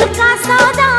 दिल का सौदा